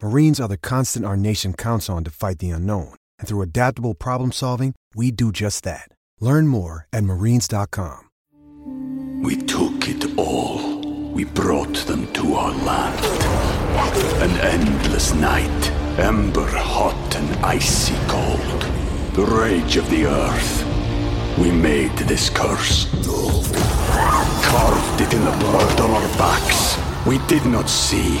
Marines are the constant our nation counts on to fight the unknown. And through adaptable problem solving, we do just that. Learn more at marines.com. We took it all. We brought them to our land. An endless night, ember hot and icy cold. The rage of the earth. We made this curse. Carved it in the blood on our backs. We did not see.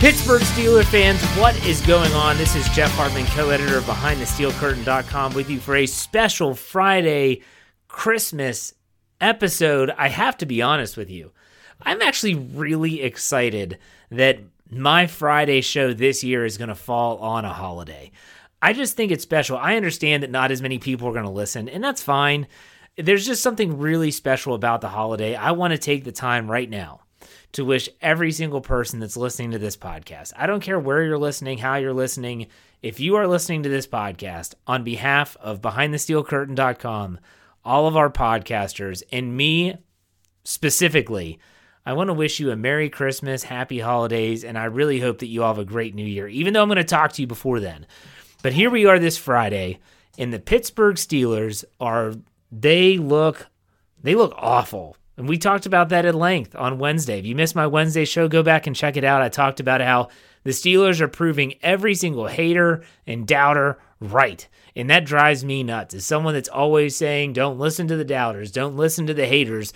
Pittsburgh Steeler fans, what is going on? This is Jeff Hartman, co-editor of BehindTheSteelCurtain.com with you for a special Friday Christmas episode. I have to be honest with you. I'm actually really excited that my Friday show this year is going to fall on a holiday. I just think it's special. I understand that not as many people are going to listen, and that's fine. There's just something really special about the holiday. I want to take the time right now to wish every single person that's listening to this podcast. I don't care where you're listening, how you're listening. If you are listening to this podcast on behalf of BehindTheSteelCurtain.com, all of our podcasters, and me specifically, I want to wish you a Merry Christmas, Happy Holidays, and I really hope that you all have a great New Year, even though I'm going to talk to you before then. But here we are this Friday, and the Pittsburgh Steelers are, they look, they look awful. And we talked about that at length on Wednesday. If you missed my Wednesday show, go back and check it out. I talked about how the Steelers are proving every single hater and doubter right. And that drives me nuts. As someone that's always saying, don't listen to the doubters, don't listen to the haters.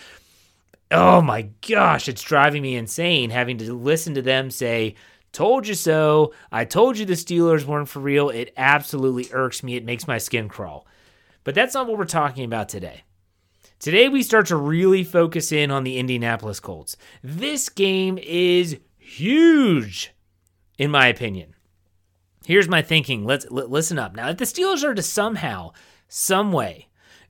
Oh my gosh, it's driving me insane having to listen to them say, Told you so. I told you the Steelers weren't for real. It absolutely irks me. It makes my skin crawl. But that's not what we're talking about today. Today, we start to really focus in on the Indianapolis Colts. This game is huge, in my opinion. Here's my thinking. Let's l- listen up. Now, if the Steelers are to somehow, some way,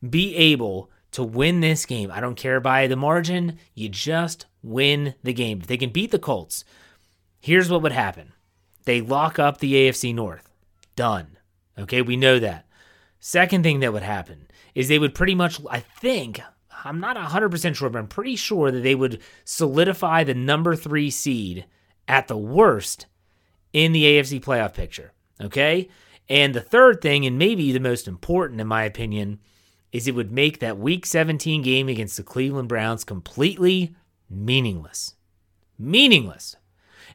be able to win this game, I don't care by the margin, you just win the game. If they can beat the Colts, here's what would happen they lock up the AFC North. Done. Okay, we know that. Second thing that would happen is they would pretty much, I think, I'm not 100% sure, but I'm pretty sure that they would solidify the number three seed at the worst in the AFC playoff picture. Okay? And the third thing, and maybe the most important in my opinion, is it would make that week 17 game against the Cleveland Browns completely meaningless. Meaningless.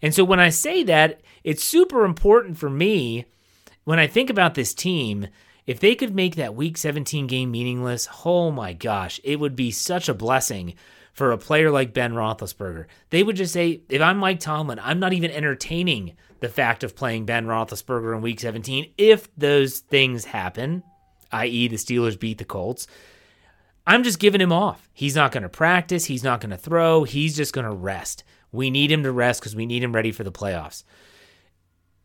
And so when I say that, it's super important for me when I think about this team. If they could make that week 17 game meaningless, oh my gosh, it would be such a blessing for a player like Ben Roethlisberger. They would just say, if I'm Mike Tomlin, I'm not even entertaining the fact of playing Ben Roethlisberger in week 17 if those things happen, i.e., the Steelers beat the Colts. I'm just giving him off. He's not going to practice. He's not going to throw. He's just going to rest. We need him to rest because we need him ready for the playoffs.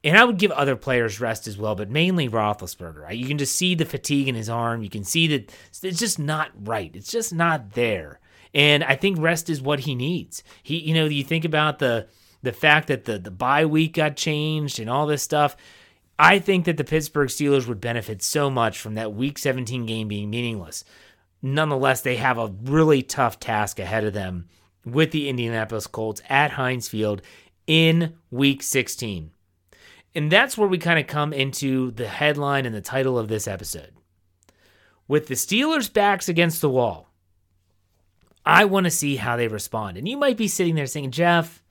And I would give other players rest as well, but mainly Roethlisberger. You can just see the fatigue in his arm. You can see that it's just not right. It's just not there. And I think rest is what he needs. He, you know, you think about the the fact that the the bye week got changed and all this stuff. I think that the Pittsburgh Steelers would benefit so much from that Week 17 game being meaningless. Nonetheless, they have a really tough task ahead of them with the Indianapolis Colts at Heinz Field in Week 16. And that's where we kind of come into the headline and the title of this episode. With the Steelers' backs against the wall, I want to see how they respond. And you might be sitting there saying, Jeff,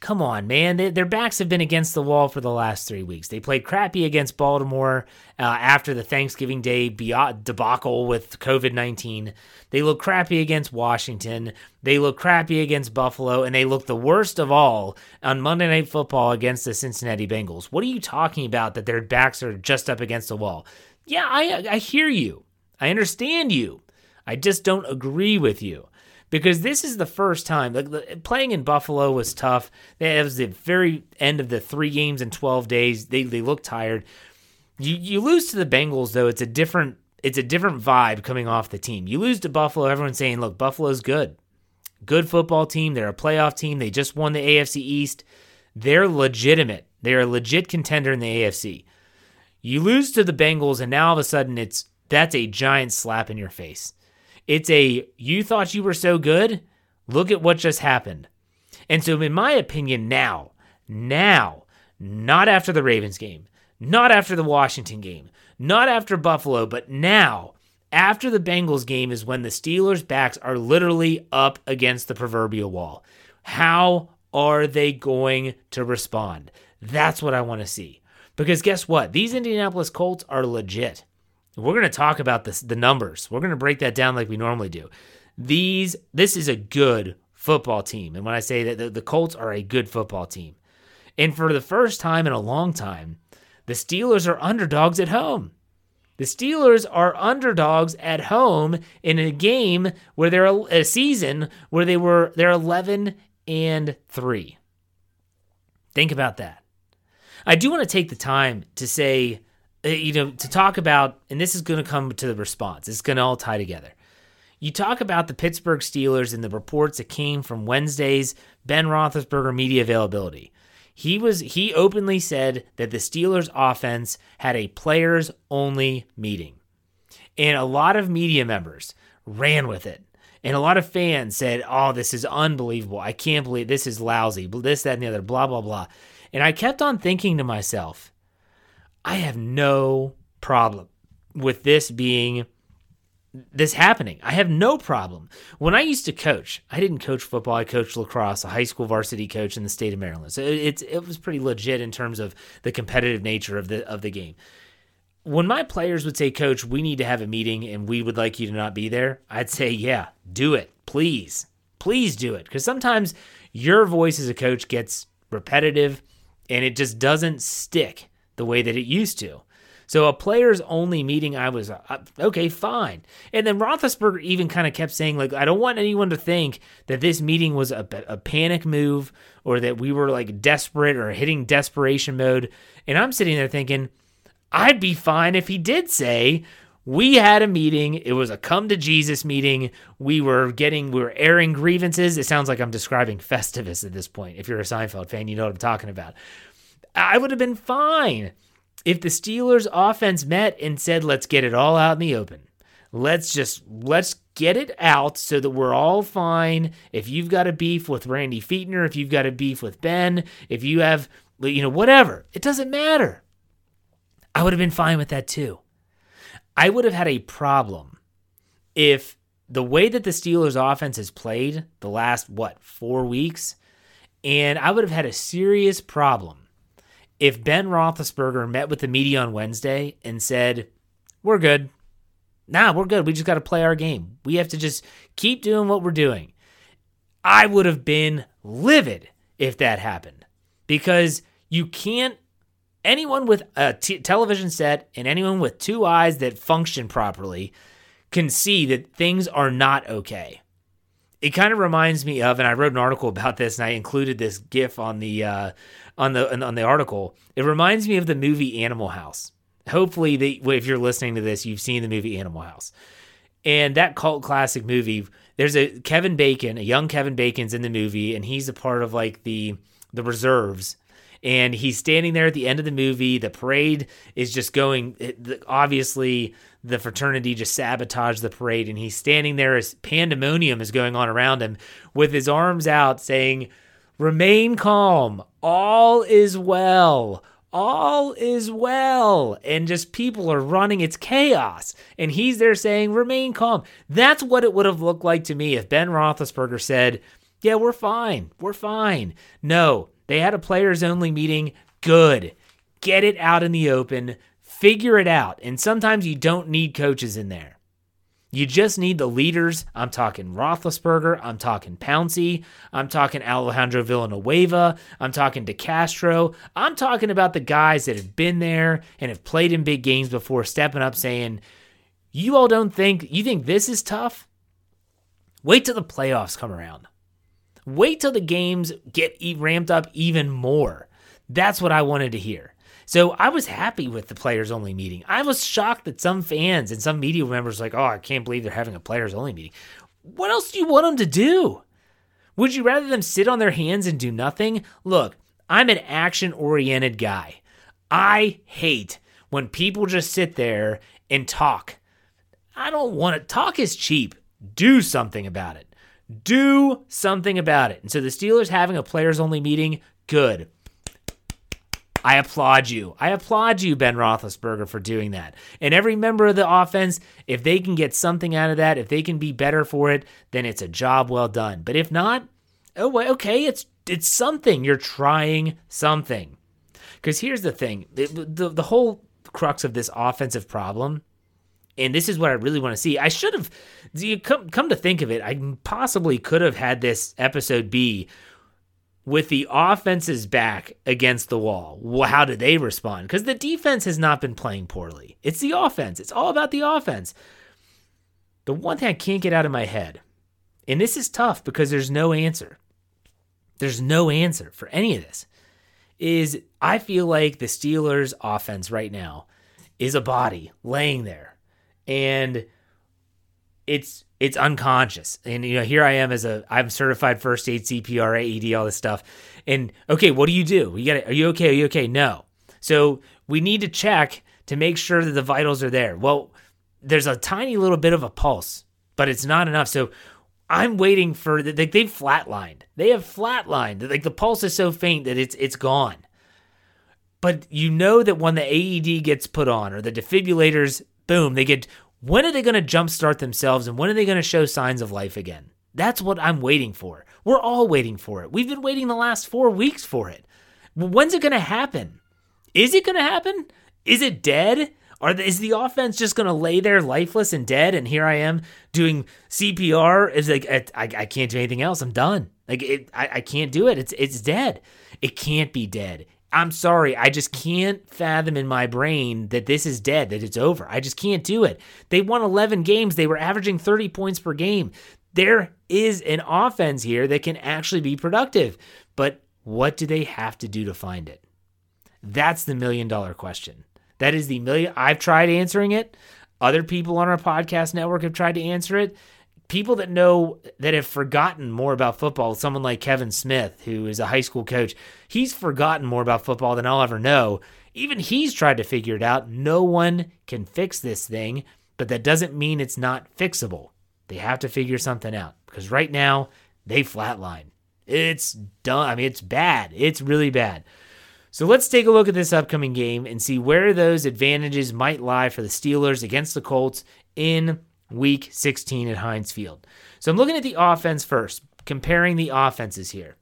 come on, man. They, their backs have been against the wall for the last three weeks. They played crappy against Baltimore uh, after the Thanksgiving Day debacle with COVID 19. They look crappy against Washington. They look crappy against Buffalo. And they look the worst of all on Monday Night Football against the Cincinnati Bengals. What are you talking about that their backs are just up against the wall? Yeah, I, I hear you. I understand you. I just don't agree with you because this is the first time like playing in Buffalo was tough. It was the very end of the three games in 12 days. They they look tired. You you lose to the Bengals though. It's a different it's a different vibe coming off the team. You lose to Buffalo. Everyone's saying, "Look, Buffalo's good, good football team. They're a playoff team. They just won the AFC East. They're legitimate. They're a legit contender in the AFC." You lose to the Bengals, and now all of a sudden it's that's a giant slap in your face. It's a you thought you were so good? Look at what just happened. And so, in my opinion, now, now, not after the Ravens game, not after the Washington game, not after Buffalo, but now, after the Bengals game, is when the Steelers' backs are literally up against the proverbial wall. How are they going to respond? That's what I want to see. Because guess what? These Indianapolis Colts are legit. We're going to talk about this, the numbers. We're going to break that down like we normally do. These, this is a good football team, and when I say that the, the Colts are a good football team, and for the first time in a long time, the Steelers are underdogs at home. The Steelers are underdogs at home in a game where they're a season where they were they're 11 and 3. Think about that. I do want to take the time to say Uh, you know, to talk about, and this is going to come to the response. It's going to all tie together. You talk about the Pittsburgh Steelers and the reports that came from Wednesday's Ben Roethlisberger media availability. He was he openly said that the Steelers offense had a players only meeting. And a lot of media members ran with it. And a lot of fans said, "Oh, this is unbelievable. I can't believe this is lousy. This that and the other blah blah blah." And I kept on thinking to myself, I have no problem with this being this happening. I have no problem. When I used to coach, I didn't coach football. I coached lacrosse, a high school varsity coach in the state of Maryland. So it, it was pretty legit in terms of the competitive nature of the of the game. When my players would say, "Coach, we need to have a meeting and we would like you to not be there," I'd say, "Yeah, do it, please, please do it." Because sometimes your voice as a coach gets repetitive and it just doesn't stick the way that it used to. So a players only meeting, I was uh, okay, fine. And then Roethlisberger even kind of kept saying, like, I don't want anyone to think that this meeting was a, a panic move or that we were like desperate or hitting desperation mode. And I'm sitting there thinking, I'd be fine if he did say, we had a meeting. It was a come to Jesus meeting. We were getting, we were airing grievances. It sounds like I'm describing Festivus at this point. If you're a Seinfeld fan, you know what I'm talking about. I would have been fine if the Steelers offense met and said, let's get it all out in the open. Let's just let's get it out so that we're all fine. If you've got a beef with Randy Fichtner, if you've got a beef with Ben, if you have you know whatever, it doesn't matter. I would have been fine with that too. I would have had a problem if the way that the Steelers offense has played the last what, 4 weeks, and I would have had a serious problem if Ben Roethlisberger met with the media on Wednesday and said, "We're good, nah, we're good. We just got to play our game. We have to just keep doing what we're doing," I would have been livid if that happened because you can't. Anyone with a t- television set and anyone with two eyes that function properly can see that things are not okay. it kind of reminds me of, and I wrote an article about this, and I included this GIF on the uh, on the on the article. It reminds me of the movie Animal House. Hopefully, if you're listening to this, you've seen the movie Animal House, and that cult classic movie. There's a Kevin Bacon, a young Kevin Bacon's in the movie, and he's a part of like the the reserves and he's standing there at the end of the movie. The parade is just going. Obviously, the fraternity just sabotaged the parade, and he's standing there as pandemonium is going on around him with his arms out, saying, "Remain calm. All is well." all is well. And just people are running. It's chaos. And he's there saying, remain calm. That's what it would have looked like to me if Ben Roethlisberger said, yeah, we're fine. We're fine. No, they had a players only meeting. Good. Get it out in the open. Figure it out. And sometimes you don't need coaches in there. You just need the leaders. I'm talking Roethlisberger. I'm talking Pouncey. I'm talking Alejandro Villanueva. I'm talking DeCastro. I'm talking about the guys that have been there and have played in big games before, stepping up saying, You all don't think, you think this is tough? Wait till the playoffs come around. Wait till the games get ramped up even more. That's what I wanted to hear. So I was happy with the players only meeting. I was shocked that some fans and some media members like, "Oh, I can't believe they're having a players only meeting." What else do you want them to do? Would you rather them sit on their hands and do nothing? Look, I'm an action oriented guy. I hate when people just sit there and talk. I don't want to talk is cheap. Do something about it. Do something about it. And so the Steelers having a players only meeting, good. I applaud you. I applaud you, Ben Roethlisberger, for doing that. And every member of the offense, if they can get something out of that, if they can be better for it, then it's a job well done. But if not, oh okay, it's it's something. You're trying something. Because here's the thing: the, the the whole crux of this offensive problem and this is what I really want to see. I should have come come to think of it, I possibly could have had this episode be with the offense's back against the wall. How do they respond? Because the defense has not been playing poorly. It's the offense. It's all about the offense. The one thing I can't get out of my head, and this is tough because there's no answer. There's no answer for any of this. Is I feel like the Steelers' offense right now is a body laying there and it's it's unconscious. And you know, here I am as a I'm certified first aid, CPR, AED, all this stuff. And okay, what do you do? You got Are you okay? Are you okay? No. So we need to check to make sure that the vitals are there. Well, there's a tiny little bit of a pulse, but it's not enough. So I'm waiting for like they've flatlined. They have flatlined. Like the pulse is so faint that it's it's gone. But you know that when the AED gets put on or the defibrillators boom, they get when are they going to jumpstart themselves and when are they going to show signs of life again? That's what I'm waiting for. We're all waiting for it. We've been waiting the last four weeks for it. When's it going to happen? Is it going to happen? Is it dead? Are is the offense just going to lay there lifeless and dead? And here I am doing CPR. Is like I, I can't do anything else. I'm done. Like it, I, I can't do it. It's it's dead. It can't be dead. I'm sorry, I just can't fathom in my brain that this is dead, that it's over. I just can't do it. They won 11 games, they were averaging 30 points per game. There is an offense here that can actually be productive, but what do they have to do to find it? That's the million dollar question. That is the million. I've tried answering it. Other people on our podcast network have tried to answer it people that know that have forgotten more about football, someone like Kevin Smith, who is a high school coach, he's forgotten more about football than I'll ever know. Even he's tried to figure it out. No one can fix this thing, but that doesn't mean it's not fixable. They have to figure something out because right now they flatline. It's done. I mean, it's bad. It's really bad. So let's take a look at this upcoming game and see where those advantages might lie for the Steelers against the Colts in week 16 at Heinz Field. So I'm looking at the offense first, comparing the offenses here.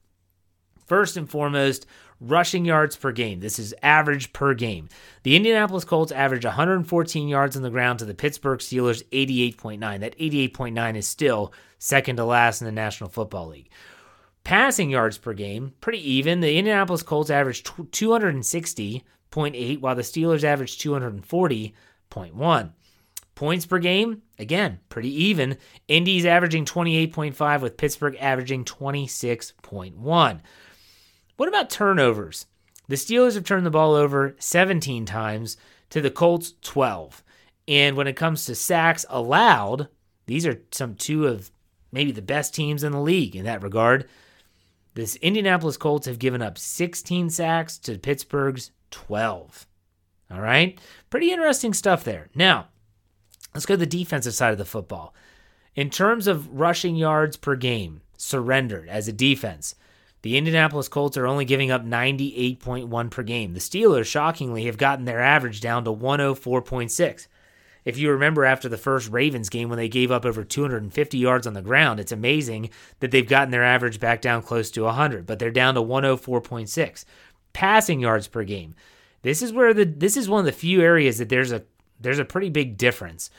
First and foremost, rushing yards per game. This is average per game. The Indianapolis Colts average 114 yards on the ground to the Pittsburgh Steelers 88.9. That 88.9 is still second to last in the National Football League. Passing yards per game, pretty even. The Indianapolis Colts average 260.8 while the Steelers average 240.1. Points per game, Again, pretty even. Indy's averaging 28.5 with Pittsburgh averaging 26.1. What about turnovers? The Steelers have turned the ball over 17 times to the Colts 12. And when it comes to sacks allowed, these are some two of maybe the best teams in the league in that regard. This Indianapolis Colts have given up 16 sacks to Pittsburgh's 12. All right? Pretty interesting stuff there. Now, let's go to the defensive side of the football. In terms of rushing yards per game, surrendered as a defense, the Indianapolis Colts are only giving up 98.1 per game. The Steelers, shockingly, have gotten their average down to 104.6. If you remember after the first Ravens game when they gave up over 250 yards on the ground, it's amazing that they've gotten their average back down close to 100, but they're down to 104.6. Passing yards per game. This is where the this is one of the few areas that there's a there's a pretty big difference.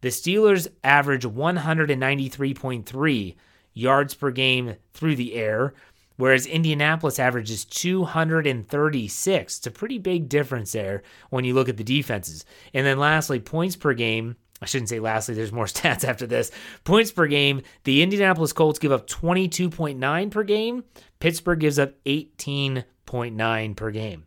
The Steelers average 193.3 yards per game through the air whereas Indianapolis averages 236. It's a pretty big difference there when you look at the defenses. And then lastly, points per game. I shouldn't say lastly, there's more stats after this. Points per game, the Indianapolis Colts give up 22.9 per game, Pittsburgh gives up 18.9 per game.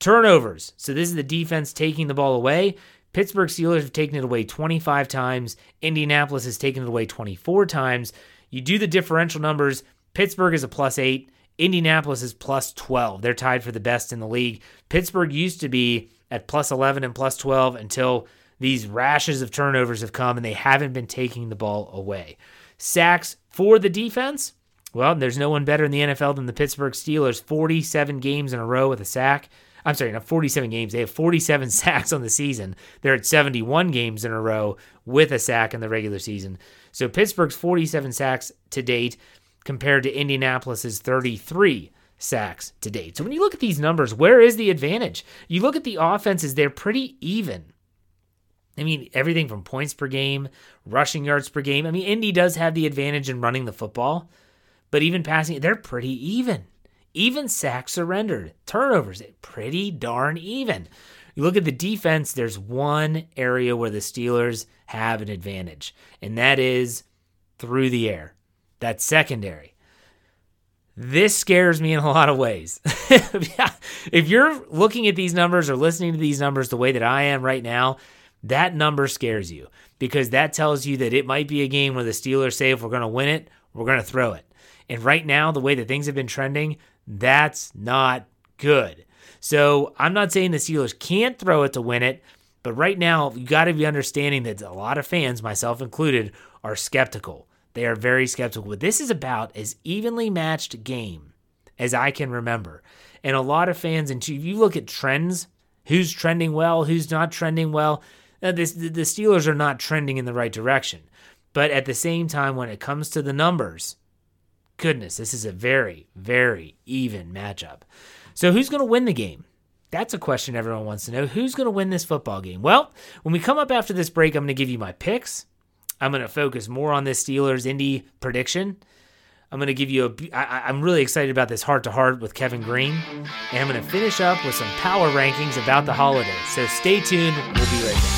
Turnovers. So this is the defense taking the ball away. Pittsburgh Steelers have taken it away 25 times. Indianapolis has taken it away 24 times. You do the differential numbers, Pittsburgh is a plus eight. Indianapolis is plus 12. They're tied for the best in the league. Pittsburgh used to be at plus 11 and plus 12 until these rashes of turnovers have come and they haven't been taking the ball away. Sacks for the defense. Well, there's no one better in the NFL than the Pittsburgh Steelers. 47 games in a row with a sack. I'm sorry, not 47 games. They have 47 sacks on the season. They're at 71 games in a row with a sack in the regular season. So Pittsburgh's 47 sacks to date compared to Indianapolis's 33 sacks to date. So when you look at these numbers, where is the advantage? You look at the offenses, they're pretty even. I mean, everything from points per game, rushing yards per game. I mean, Indy does have the advantage in running the football, but even passing, they're pretty even. Even sacks surrendered, turnovers, pretty darn even. You look at the defense, there's one area where the Steelers have an advantage, and that is through the air. That's secondary. This scares me in a lot of ways. if you're looking at these numbers or listening to these numbers the way that I am right now, that number scares you because that tells you that it might be a game where the Steelers say, if we're going to win it, we're going to throw it. And right now, the way that things have been trending, that's not good. So I'm not saying the Steelers can't throw it to win it, but right now, you got to be understanding that a lot of fans, myself included, are skeptical. They are very skeptical. But this is about as evenly matched game as I can remember. And a lot of fans, and if you look at trends, who's trending well, who's not trending well, uh, the Steelers are not trending in the right direction. But at the same time, when it comes to the numbers, goodness, this is a very, very even matchup. So who's going to win the game? That's a question everyone wants to know. Who's going to win this football game? Well, when we come up after this break, I'm going to give you my picks. I'm going to focus more on this Steelers Indy prediction. I'm going to give you a. I, I'm really excited about this heart to heart with Kevin Greene. And I'm going to finish up with some power rankings about the holidays. So stay tuned. We'll be right back.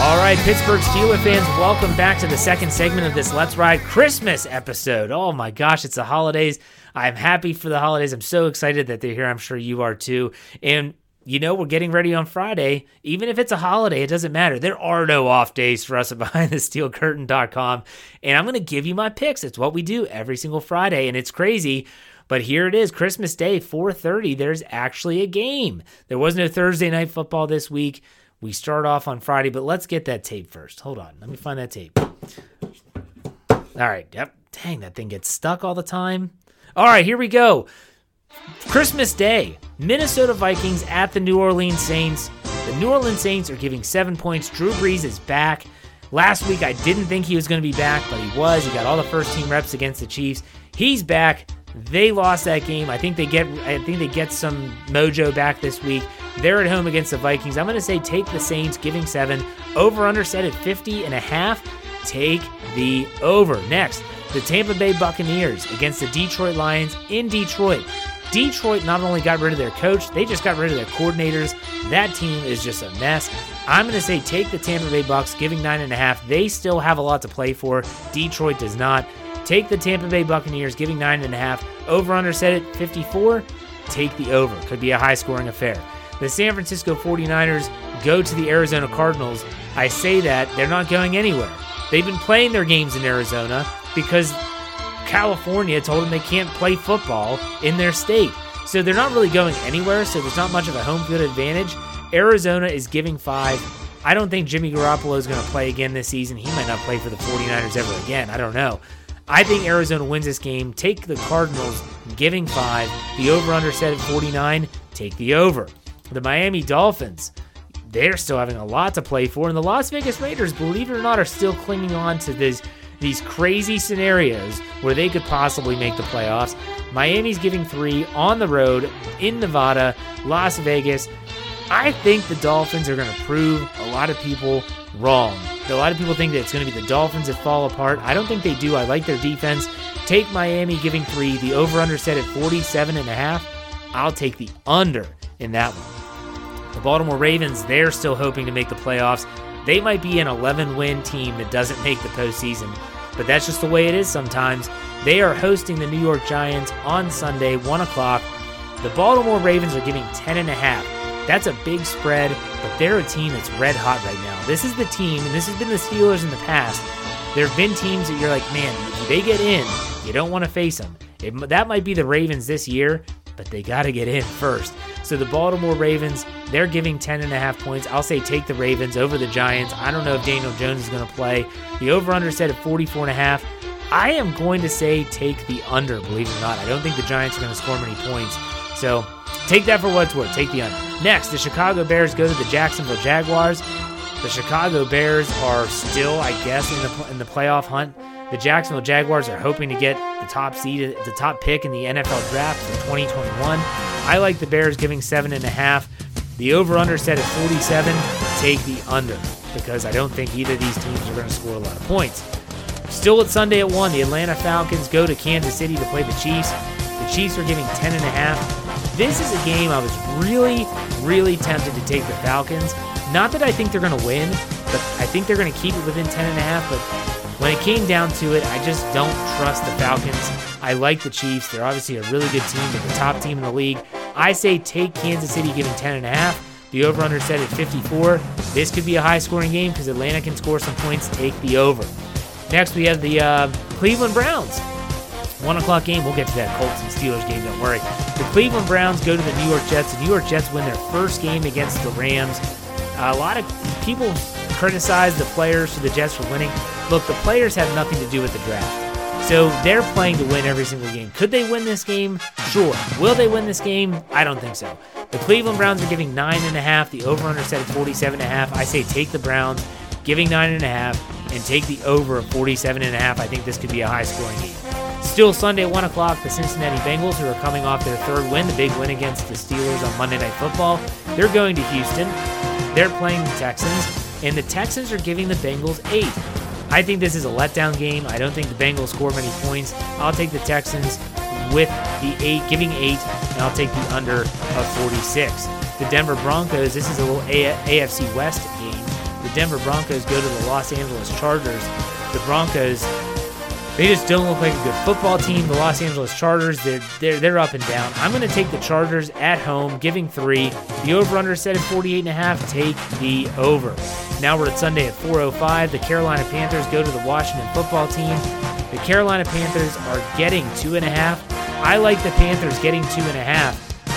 All right, Pittsburgh Steelers fans, welcome back to the second segment of this Let's Ride Christmas episode. Oh my gosh, it's the holidays. I'm happy for the holidays. I'm so excited that they're here. I'm sure you are too. And you know, we're getting ready on Friday. Even if it's a holiday, it doesn't matter. There are no off days for us at BehindTheSteelCurtain.com. And I'm going to give you my picks. It's what we do every single Friday. And it's crazy. But here it is, Christmas Day, 4:30. There's actually a game. There was no Thursday night football this week. We start off on Friday, but let's get that tape first. Hold on. Let me find that tape. All right. Yep. Dang, that thing gets stuck all the time. All right, here we go. Christmas Day, Minnesota Vikings at the New Orleans Saints. The New Orleans Saints are giving seven points. Drew Brees is back. Last week, I didn't think he was going to be back, but he was. He got all the first team reps against the Chiefs. He's back. They lost that game. I think they get. I think they get some mojo back this week. They're at home against the Vikings. I'm going to say take the Saints, giving seven. Over under set at 50 and a half. Take the over. Next, the Tampa Bay Buccaneers against the Detroit Lions in Detroit. Detroit not only got rid of their coach, they just got rid of their coordinators. That team is just a mess. I'm going to say take the Tampa Bay Bucks, giving nine and a half. They still have a lot to play for. Detroit does not. Take the Tampa Bay Buccaneers, giving nine and a half. Over under set at 54. Take the over. Could be a high scoring affair. The San Francisco 49ers go to the Arizona Cardinals. I say that they're not going anywhere. They've been playing their games in Arizona because California told them they can't play football in their state. So they're not really going anywhere, so there's not much of a home field advantage. Arizona is giving five. I don't think Jimmy Garoppolo is going to play again this season. He might not play for the 49ers ever again. I don't know. I think Arizona wins this game. Take the Cardinals, giving five. The over under set at 49. Take the over. The Miami Dolphins, they're still having a lot to play for. And the Las Vegas Raiders, believe it or not, are still clinging on to this these crazy scenarios where they could possibly make the playoffs. Miami's giving three on the road in Nevada, Las Vegas. I think the Dolphins are going to prove a lot of people wrong. A lot of people think that it's going to be the Dolphins that fall apart. I don't think they do. I like their defense. Take Miami giving three. The over under set at 47 and a half. I'll take the under in that one. The Baltimore Ravens, they're still hoping to make the playoffs. They might be an 11 win team that doesn't make the postseason, but that's just the way it is sometimes. They are hosting the New York Giants on Sunday, 1 o'clock. The Baltimore Ravens are giving 10.5. That's a big spread, but they're a team that's red hot right now. This is the team, and this has been the Steelers in the past. There have been teams that you're like, man, if they get in, you don't want to face them. It, that might be the Ravens this year, but they got to get in first. So the Baltimore Ravens, they're giving 10 and a half points. I'll say take the Ravens over the Giants. I don't know if Daniel Jones is going to play. The over-under set at 44 and a half. I am going to say take the under, believe it or not. I don't think the Giants are going to score many points. So take that for what it's worth. Take the under. Next, the Chicago Bears go to the Jacksonville Jaguars. The Chicago Bears are still, I guess, in the in the playoff hunt. The Jacksonville Jaguars are hoping to get the top seed, the top pick in the NFL draft for 2021. I like the Bears giving seven and a half. The over/under set at 47. Take the under because I don't think either of these teams are going to score a lot of points. Still at Sunday at one, the Atlanta Falcons go to Kansas City to play the Chiefs. The Chiefs are giving 10 and a half. This is a game I was really, really tempted to take the Falcons. Not that I think they're going to win, but I think they're going to keep it within 10 and a half. But when it came down to it, I just don't trust the Falcons. I like the Chiefs. They're obviously a really good team. They're the top team in the league. I say take Kansas City giving 10 and a half. The over under set at 54. This could be a high scoring game because Atlanta can score some points. Take the over. Next, we have the uh, Cleveland Browns. One o'clock game. We'll get to that Colts and Steelers game. Don't worry. The Cleveland Browns go to the New York Jets. The New York Jets win their first game against the Rams. A lot of people criticize the players for the Jets for winning. Look, the players have nothing to do with the draft. So they're playing to win every single game. Could they win this game? Sure. Will they win this game? I don't think so. The Cleveland Browns are giving nine and a half. The over/under set at 47 and a half. I say take the Browns, giving nine and a half, and take the over of 47 and a half. I think this could be a high-scoring game. Still Sunday, 1 o'clock, the Cincinnati Bengals, who are coming off their third win, the big win against the Steelers on Monday Night Football. They're going to Houston. They're playing the Texans, and the Texans are giving the Bengals eight. I think this is a letdown game. I don't think the Bengals score many points. I'll take the Texans with the eight, giving eight, and I'll take the under of 46. The Denver Broncos, this is a little a- AFC West game. The Denver Broncos go to the Los Angeles Chargers. The Broncos They just don't look like a good football team. The Los Angeles Chargers, they're they're, they're up and down. I'm going to take the Chargers at home, giving three. The over/under set at 48 and a half. Take the over. Now we're at Sunday at 4:05. The Carolina Panthers go to the Washington Football Team. The Carolina Panthers are getting two and a half. I like the Panthers getting two and a half.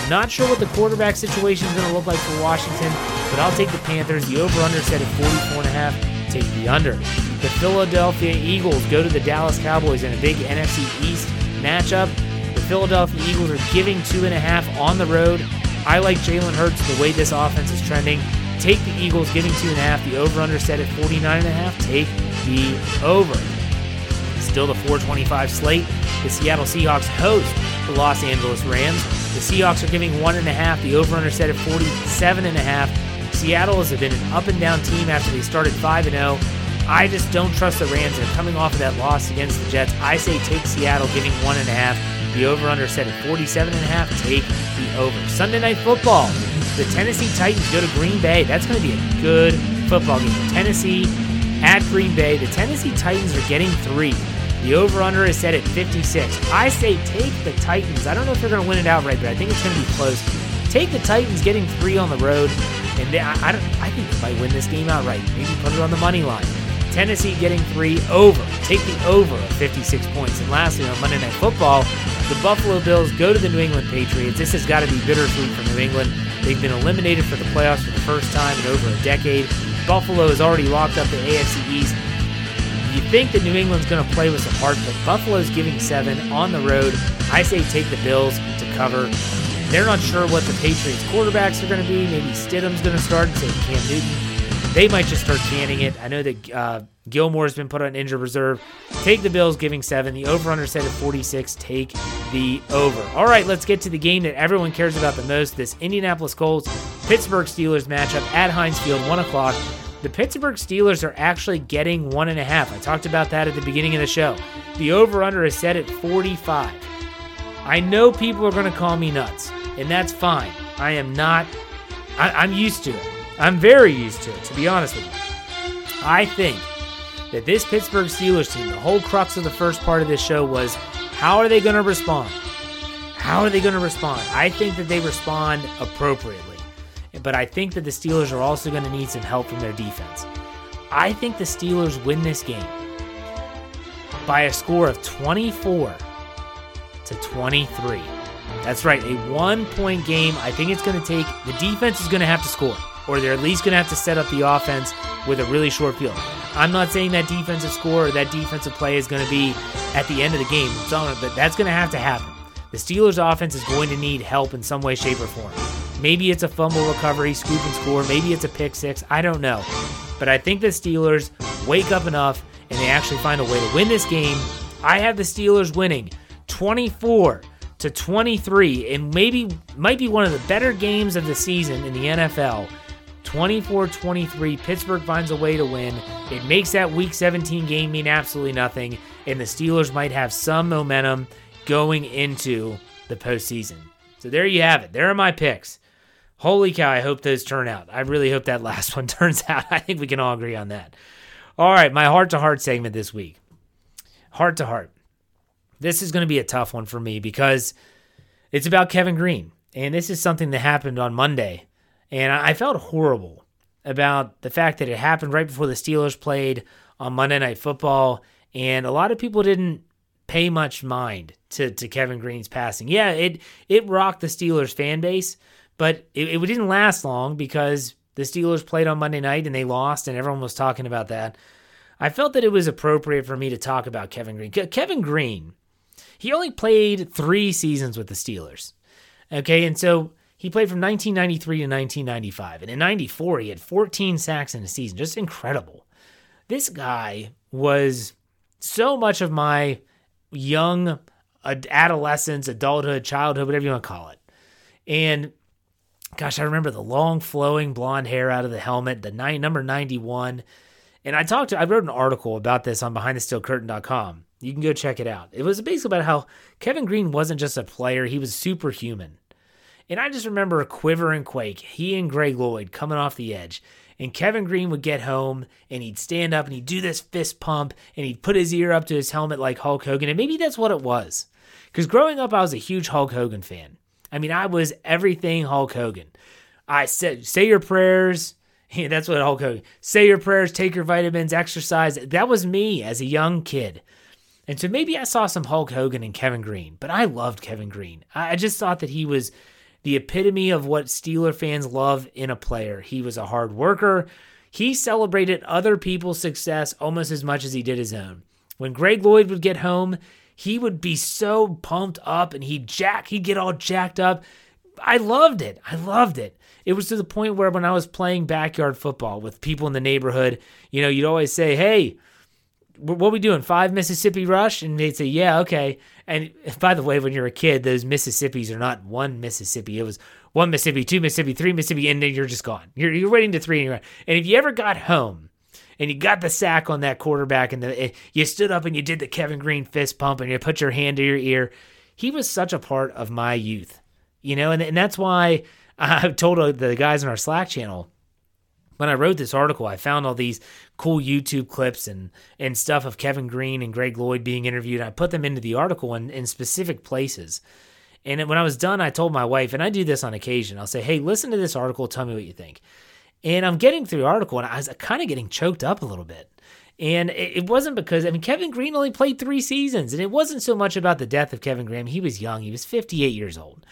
Not sure what the quarterback situation is going to look like for Washington, but I'll take the Panthers. The over/under set at 44 and a half take the under. The Philadelphia Eagles go to the Dallas Cowboys in a big NFC East matchup. The Philadelphia Eagles are giving two and a half on the road. I like Jalen Hurts the way this offense is trending. Take the Eagles giving two and a half. The over/under set at 49 and a half. Take the over. Still the 425 slate. The Seattle Seahawks host the Los Angeles Rams. The Seahawks are giving one and a half. The over/under set at 47 and a half. Seattle has been an up and down team after they started 5 0. I just don't trust the Rams. They're coming off of that loss against the Jets. I say take Seattle, giving one and a half. The over under set at 47 and a half. Take the over. Sunday night football. The Tennessee Titans go to Green Bay. That's going to be a good football game. Tennessee at Green Bay. The Tennessee Titans are getting three. The over under is set at 56. I say take the Titans. I don't know if they're going to win it outright, but I think it's going to be close. Take the Titans getting three on the road. And they, I, I, I think they might win this game outright. Maybe put it on the money line. Tennessee getting three over. Take the over of 56 points. And lastly, on Monday Night Football, the Buffalo Bills go to the New England Patriots. This has got to be bittersweet for New England. They've been eliminated for the playoffs for the first time in over a decade. Buffalo has already locked up the AFC East. You think that New England's going to play with some heart, but Buffalo's giving seven on the road. I say take the Bills to cover. They're not sure what the Patriots quarterbacks are going to be. Maybe Stidham's going to start instead of Cam Newton. They might just start canning it. I know that uh, Gilmore's been put on injured reserve. Take the Bills, giving seven. The over/under set at 46. Take the over. All right, let's get to the game that everyone cares about the most. This Indianapolis Colts Pittsburgh Steelers matchup at Heinz Field, one o'clock. The Pittsburgh Steelers are actually getting one and a half. I talked about that at the beginning of the show. The over/under is set at 45. I know people are going to call me nuts and that's fine. I am not, I, am used to it. I'm very used to it, to be honest with you. I think that this Pittsburgh Steelers team, the whole crux of the first part of this show was how are they going to respond? How are they going to respond? I think that they respond appropriately. But I think that the Steelers are also going to need some help from their defense. I think the Steelers win this game by a score of 24 to 23. That's right, a one point game. I think it's going to take, the defense is going to have to score, or they're at least going to have to set up the offense with a really short field. I'm not saying that defensive score or that defensive play is going to be at the end of the game, but that's going to have to happen. The Steelers' offense is going to need help in some way, shape, or form. Maybe it's a fumble recovery, scoop and score. Maybe it's a pick six. I don't know. But I think the Steelers wake up enough and they actually find a way to win this game. I have the Steelers winning 24 to 23 and maybe might be one of the better games of the season in the NFL. 24-23 Pittsburgh finds a way to win. It makes that week 17 game mean absolutely nothing and the Steelers might have some momentum going into the postseason. So there you have it. There are my picks. Holy cow, I hope those turn out. I really hope that last one turns out. I think we can all agree on that. All right, my heart to heart segment this week. Heart to heart this is going to be a tough one for me because it's about Kevin Greene. And this is something that happened on Monday. And I felt horrible about the fact that it happened right before the Steelers played on Monday Night Football. And a lot of people didn't pay much mind to, to Kevin Greene's passing. Yeah, it it rocked the Steelers fan base, but it, it didn't last long because the Steelers played on Monday night and they lost, and everyone was talking about that. I felt that it was appropriate for me to talk about Kevin Greene. Kevin Greene he only played three seasons with the Steelers. Okay, and so he played from 1993 to 1995. And in 94, he had 14 sacks in a season. Just incredible. This guy was so much of my young adolescence, adulthood, childhood, whatever you want to call it. And gosh, I remember the long flowing blonde hair out of the helmet, the nine, number 91. And I talked to, I wrote an article about this on behindthesteelcurtain.com. You can go check it out. It was basically about how Kevin Greene wasn't just a player, he was superhuman. And I just remember a quiver and quake, he and Greg Lloyd coming off the edge. And Kevin Greene would get home and he'd stand up and he'd do this fist pump and he'd put his ear up to his helmet like Hulk Hogan. And maybe that's what it was. Because growing up, I was a huge Hulk Hogan fan. I mean, I was everything Hulk Hogan. I said, say your prayers. Yeah, that's what Hulk Hogan. Say your prayers, take your vitamins, exercise. That was me as a young kid. And so maybe I saw some Hulk Hogan and Kevin Greene, but I loved Kevin Greene. I just thought that he was the epitome of what Steeler fans love in a player. He was a hard worker. He celebrated other people's success almost as much as he did his own. When Greg Lloyd would get home, he would be so pumped up and he'd jack, he'd get all jacked up. I loved it. I loved it. It was to the point where when I was playing backyard football with people in the neighborhood, you know, you'd always say, "Hey, what we doing? Five Mississippi Rush?" And they'd say, "Yeah, okay." And by the way, when you're a kid, those Mississippis are not one Mississippi. It was one Mississippi, two Mississippi, three Mississippi, and then you're just gone. You're you're waiting to three, and, you're and if you ever got home and you got the sack on that quarterback, and the, eh, you stood up and you did the Kevin Greene fist pump, and you put your hand to your ear, he was such a part of my youth, you know, and and that's why I've told uh, the guys in our Slack channel when I wrote this article, I found all these cool YouTube clips and and stuff of Kevin Greene and Greg Lloyd being interviewed. I put them into the article in, in specific places. And when I was done, I told my wife, and I do this on occasion. I'll say, "Hey, listen to this article. Tell me what you think." And I'm getting through the article, and I was kind of getting choked up a little bit. And it wasn't because I mean Kevin Greene only played three seasons, and it wasn't so much about the death of Kevin Graham. He was young; he was 58 years old.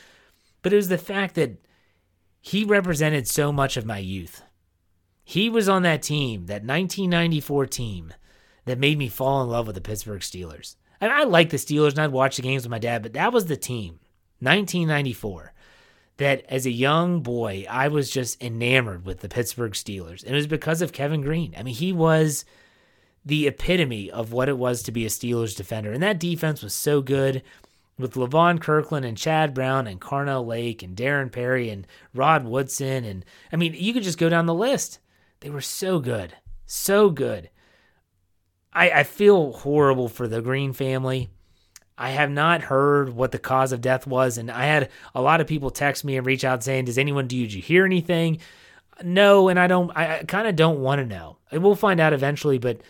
But it was the fact that he represented so much of my youth. He was on that team, that 1994 team, that made me fall in love with the Pittsburgh Steelers. And I like the Steelers and I'd watch the games with my dad, but that was the team, 1994, that as a young boy, I was just enamored with the Pittsburgh Steelers. And it was because of Kevin Greene. I mean, he was the epitome of what it was to be a Steelers defender. And that defense was so good with Levon Kirkland and Chad Brown and Carnell Lake and Darren Perry and Rod Woodson. And I mean, you could just go down the list. They were so good. So good. I, I feel horrible for the Greene family. I have not heard what the cause of death was. And I had a lot of people text me and reach out saying, Does anyone, do you hear anything? No, and I don't, I, I kind of don't want to know. We'll find out eventually, but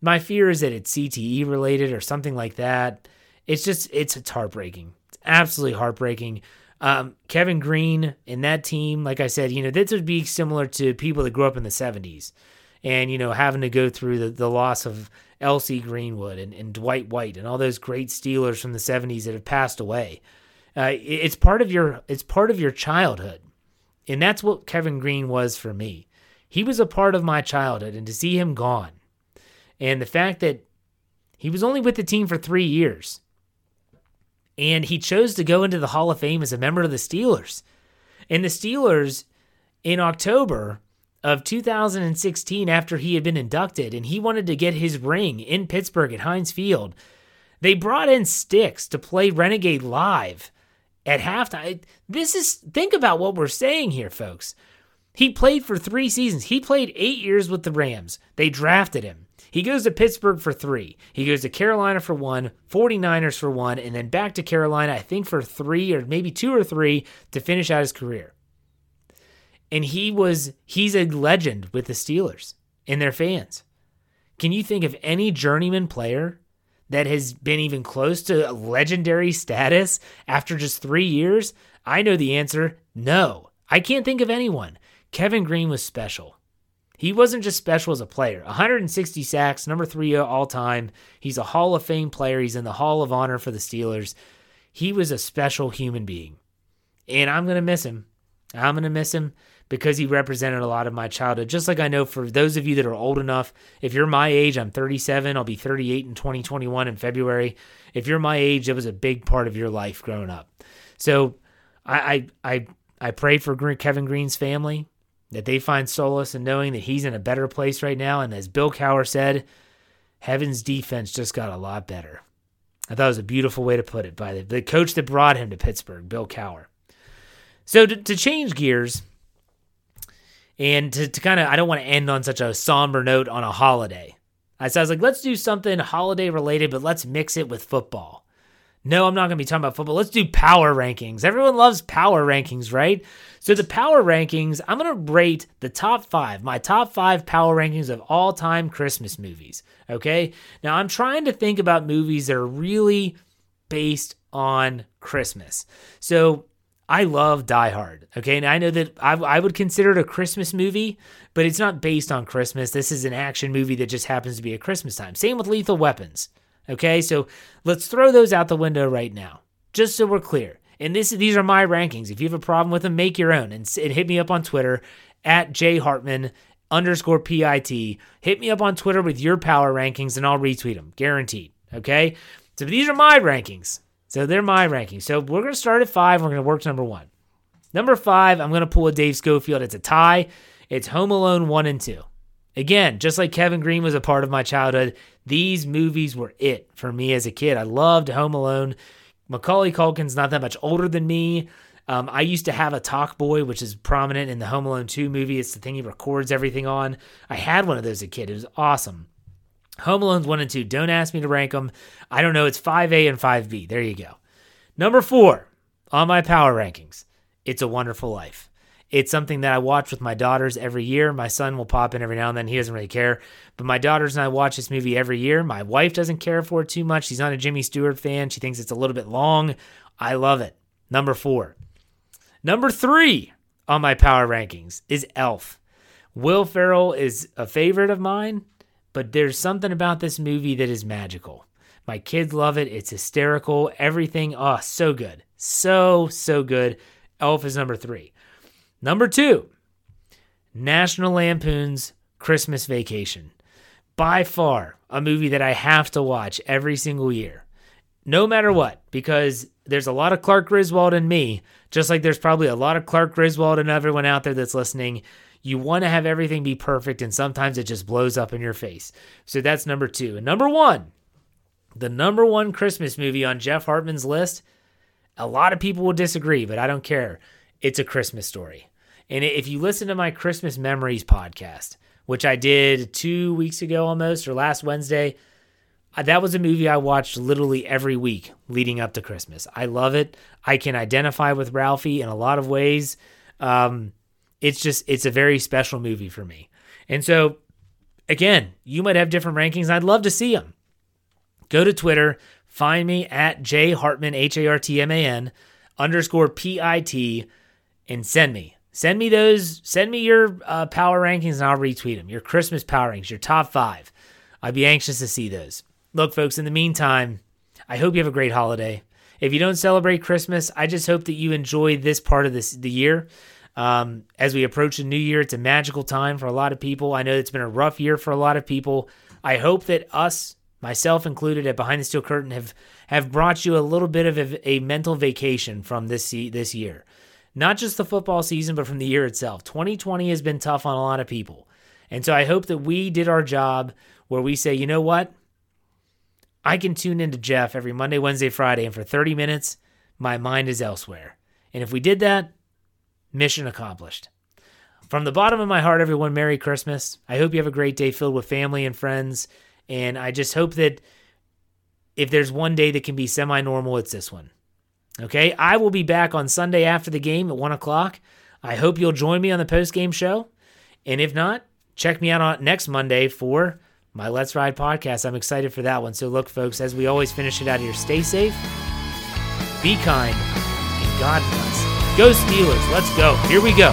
my fear is that it's CTE related or something like that it's just it's it's heartbreaking. It's absolutely heartbreaking. Um, Kevin Greene and that team, like I said, you know, this would be similar to people that grew up in the 70s and, you know, having to go through the, the loss of L.C. Greenwood and, and Dwight White and all those great Steelers from the 70s that have passed away. Uh, it's part of your it's part of your childhood. And that's what Kevin Greene was for me. He was a part of my childhood and to see him gone. And the fact that he was only with the team for 3 years and he chose to go into the Hall of Fame as a member of the Steelers. And the Steelers, in October of 2016, after he had been inducted and he wanted to get his ring in Pittsburgh at Heinz Field, they brought in Styx to play Renegade live at halftime. This is, think about what we're saying here, folks. He played for three seasons. He played eight years with the Rams. They drafted him. He goes to Pittsburgh for three. He goes to Carolina for one, 49ers for one, and then back to Carolina, I think for three or maybe two or three to finish out his career. And he was, he's a legend with the Steelers and their fans. Can you think of any journeyman player that has been even close to legendary status after just three years? I know the answer no. I can't think of anyone. Kevin Greene was special. He wasn't just special as a player. 160 sacks, number three all time. He's a Hall of Fame player. He's in the Hall of Honor for the Steelers. He was a special human being. And I'm going to miss him. I'm going to miss him because he represented a lot of my childhood. Just like I know for those of you that are old enough, if you're my age, I'm 37, I'll be 38 in 2021 in February. If you're my age, it was a big part of your life growing up. So I I I, I pray for Kevin Greene's family that they find solace in knowing that he's in a better place right now. And as Bill Cowher said, Heaven's defense just got a lot better. I thought it was a beautiful way to put it by the, the coach that brought him to Pittsburgh, Bill Cowher. So to, to change gears and to, to kind of, I don't want to end on such a somber note on a holiday. I, so I was like, let's do something holiday related, but let's mix it with football. No, I'm not going to be talking about football. Let's do power rankings. Everyone loves power rankings, right? So, the power rankings, I'm going to rate the top five, my top five power rankings of all time Christmas movies. Okay. Now, I'm trying to think about movies that are really based on Christmas. So, I love Die Hard. Okay. And I know that I, I would consider it a Christmas movie, but it's not based on Christmas. This is an action movie that just happens to be at Christmas time. Same with Lethal Weapons. Okay, so let's throw those out the window right now, just so we're clear. And this, these are my rankings. If you have a problem with them, make your own and, and hit me up on Twitter at jhartman underscore pit. Hit me up on Twitter with your power rankings, and I'll retweet them, guaranteed. Okay, so these are my rankings. So they're my rankings. So we're gonna start at five. We're gonna work to number one. Number five, I'm gonna pull a Dave Schofield. It's a tie. It's Home Alone one and two. Again, just like Kevin Greene was a part of my childhood, these movies were it for me as a kid. I loved Home Alone. Macaulay Culkin's not that much older than me. Um, I used to have a Talkboy, which is prominent in the Home Alone 2 movie. It's the thing he records everything on. I had one of those as a kid. It was awesome. Home Alone's 1 and 2. Don't ask me to rank them. I don't know. It's 5A and 5B. There you go. Number four on my power rankings It's a Wonderful Life. It's something that I watch with my daughters every year. My son will pop in every now and then. He doesn't really care. But my daughters and I watch this movie every year. My wife doesn't care for it too much. She's not a Jimmy Stewart fan. She thinks it's a little bit long. I love it. Number four. Number three on my power rankings is Elf. Will Ferrell is a favorite of mine, but there's something about this movie that is magical. My kids love it. It's hysterical. Everything, oh, so good. So, so good. Elf is number three. Number two, National Lampoon's Christmas Vacation. By far a movie that I have to watch every single year, no matter what, because there's a lot of Clark Griswold in me, just like there's probably a lot of Clark Griswold and everyone out there that's listening. You want to have everything be perfect, and sometimes it just blows up in your face. So that's number two. And number one, the number one Christmas movie on Jeff Hartman's list. A lot of people will disagree, but I don't care it's a Christmas story. And if you listen to my Christmas Memories podcast, which I did two weeks ago almost, or last Wednesday, uh, that was a movie I watched literally every week leading up to Christmas. I love it. I can identify with Ralphie in a lot of ways. Um, it's just, it's a very special movie for me. And so, again, you might have different rankings. I'd love to see them. Go to Twitter, find me at J Hartman, H A R T M A N, underscore P I T and send me. Send me those. Send me your uh, power rankings and I'll retweet them. Your Christmas power rankings, your top five. I'd be anxious to see those. Look, folks, in the meantime, I hope you have a great holiday. If you don't celebrate Christmas, I just hope that you enjoy this part of this the year. Um, as we approach the new year, it's a magical time for a lot of people. I know it's been a rough year for a lot of people. I hope that us, myself included, at Behind the Steel Curtain have have brought you a little bit of a, a mental vacation from this this year not just the football season, but from the year itself. 2020 has been tough on a lot of people. And so I hope that we did our job where we say, you know what? I can tune into Jeff every Monday, Wednesday, Friday, and for 30 minutes, my mind is elsewhere. And if we did that, mission accomplished. From the bottom of my heart, everyone, Merry Christmas. I hope you have a great day filled with family and friends. And I just hope that if there's one day that can be semi normal, it's this one. Okay, I will be back on Sunday after the game at 1 o'clock. I hope you'll join me on the post game show. And if not, check me out on next Monday for my Let's Ride podcast. I'm excited for that one. So, look, folks, as we always finish it out here, stay safe, be kind, and God bless. Go Steelers. Let's go. Here we go.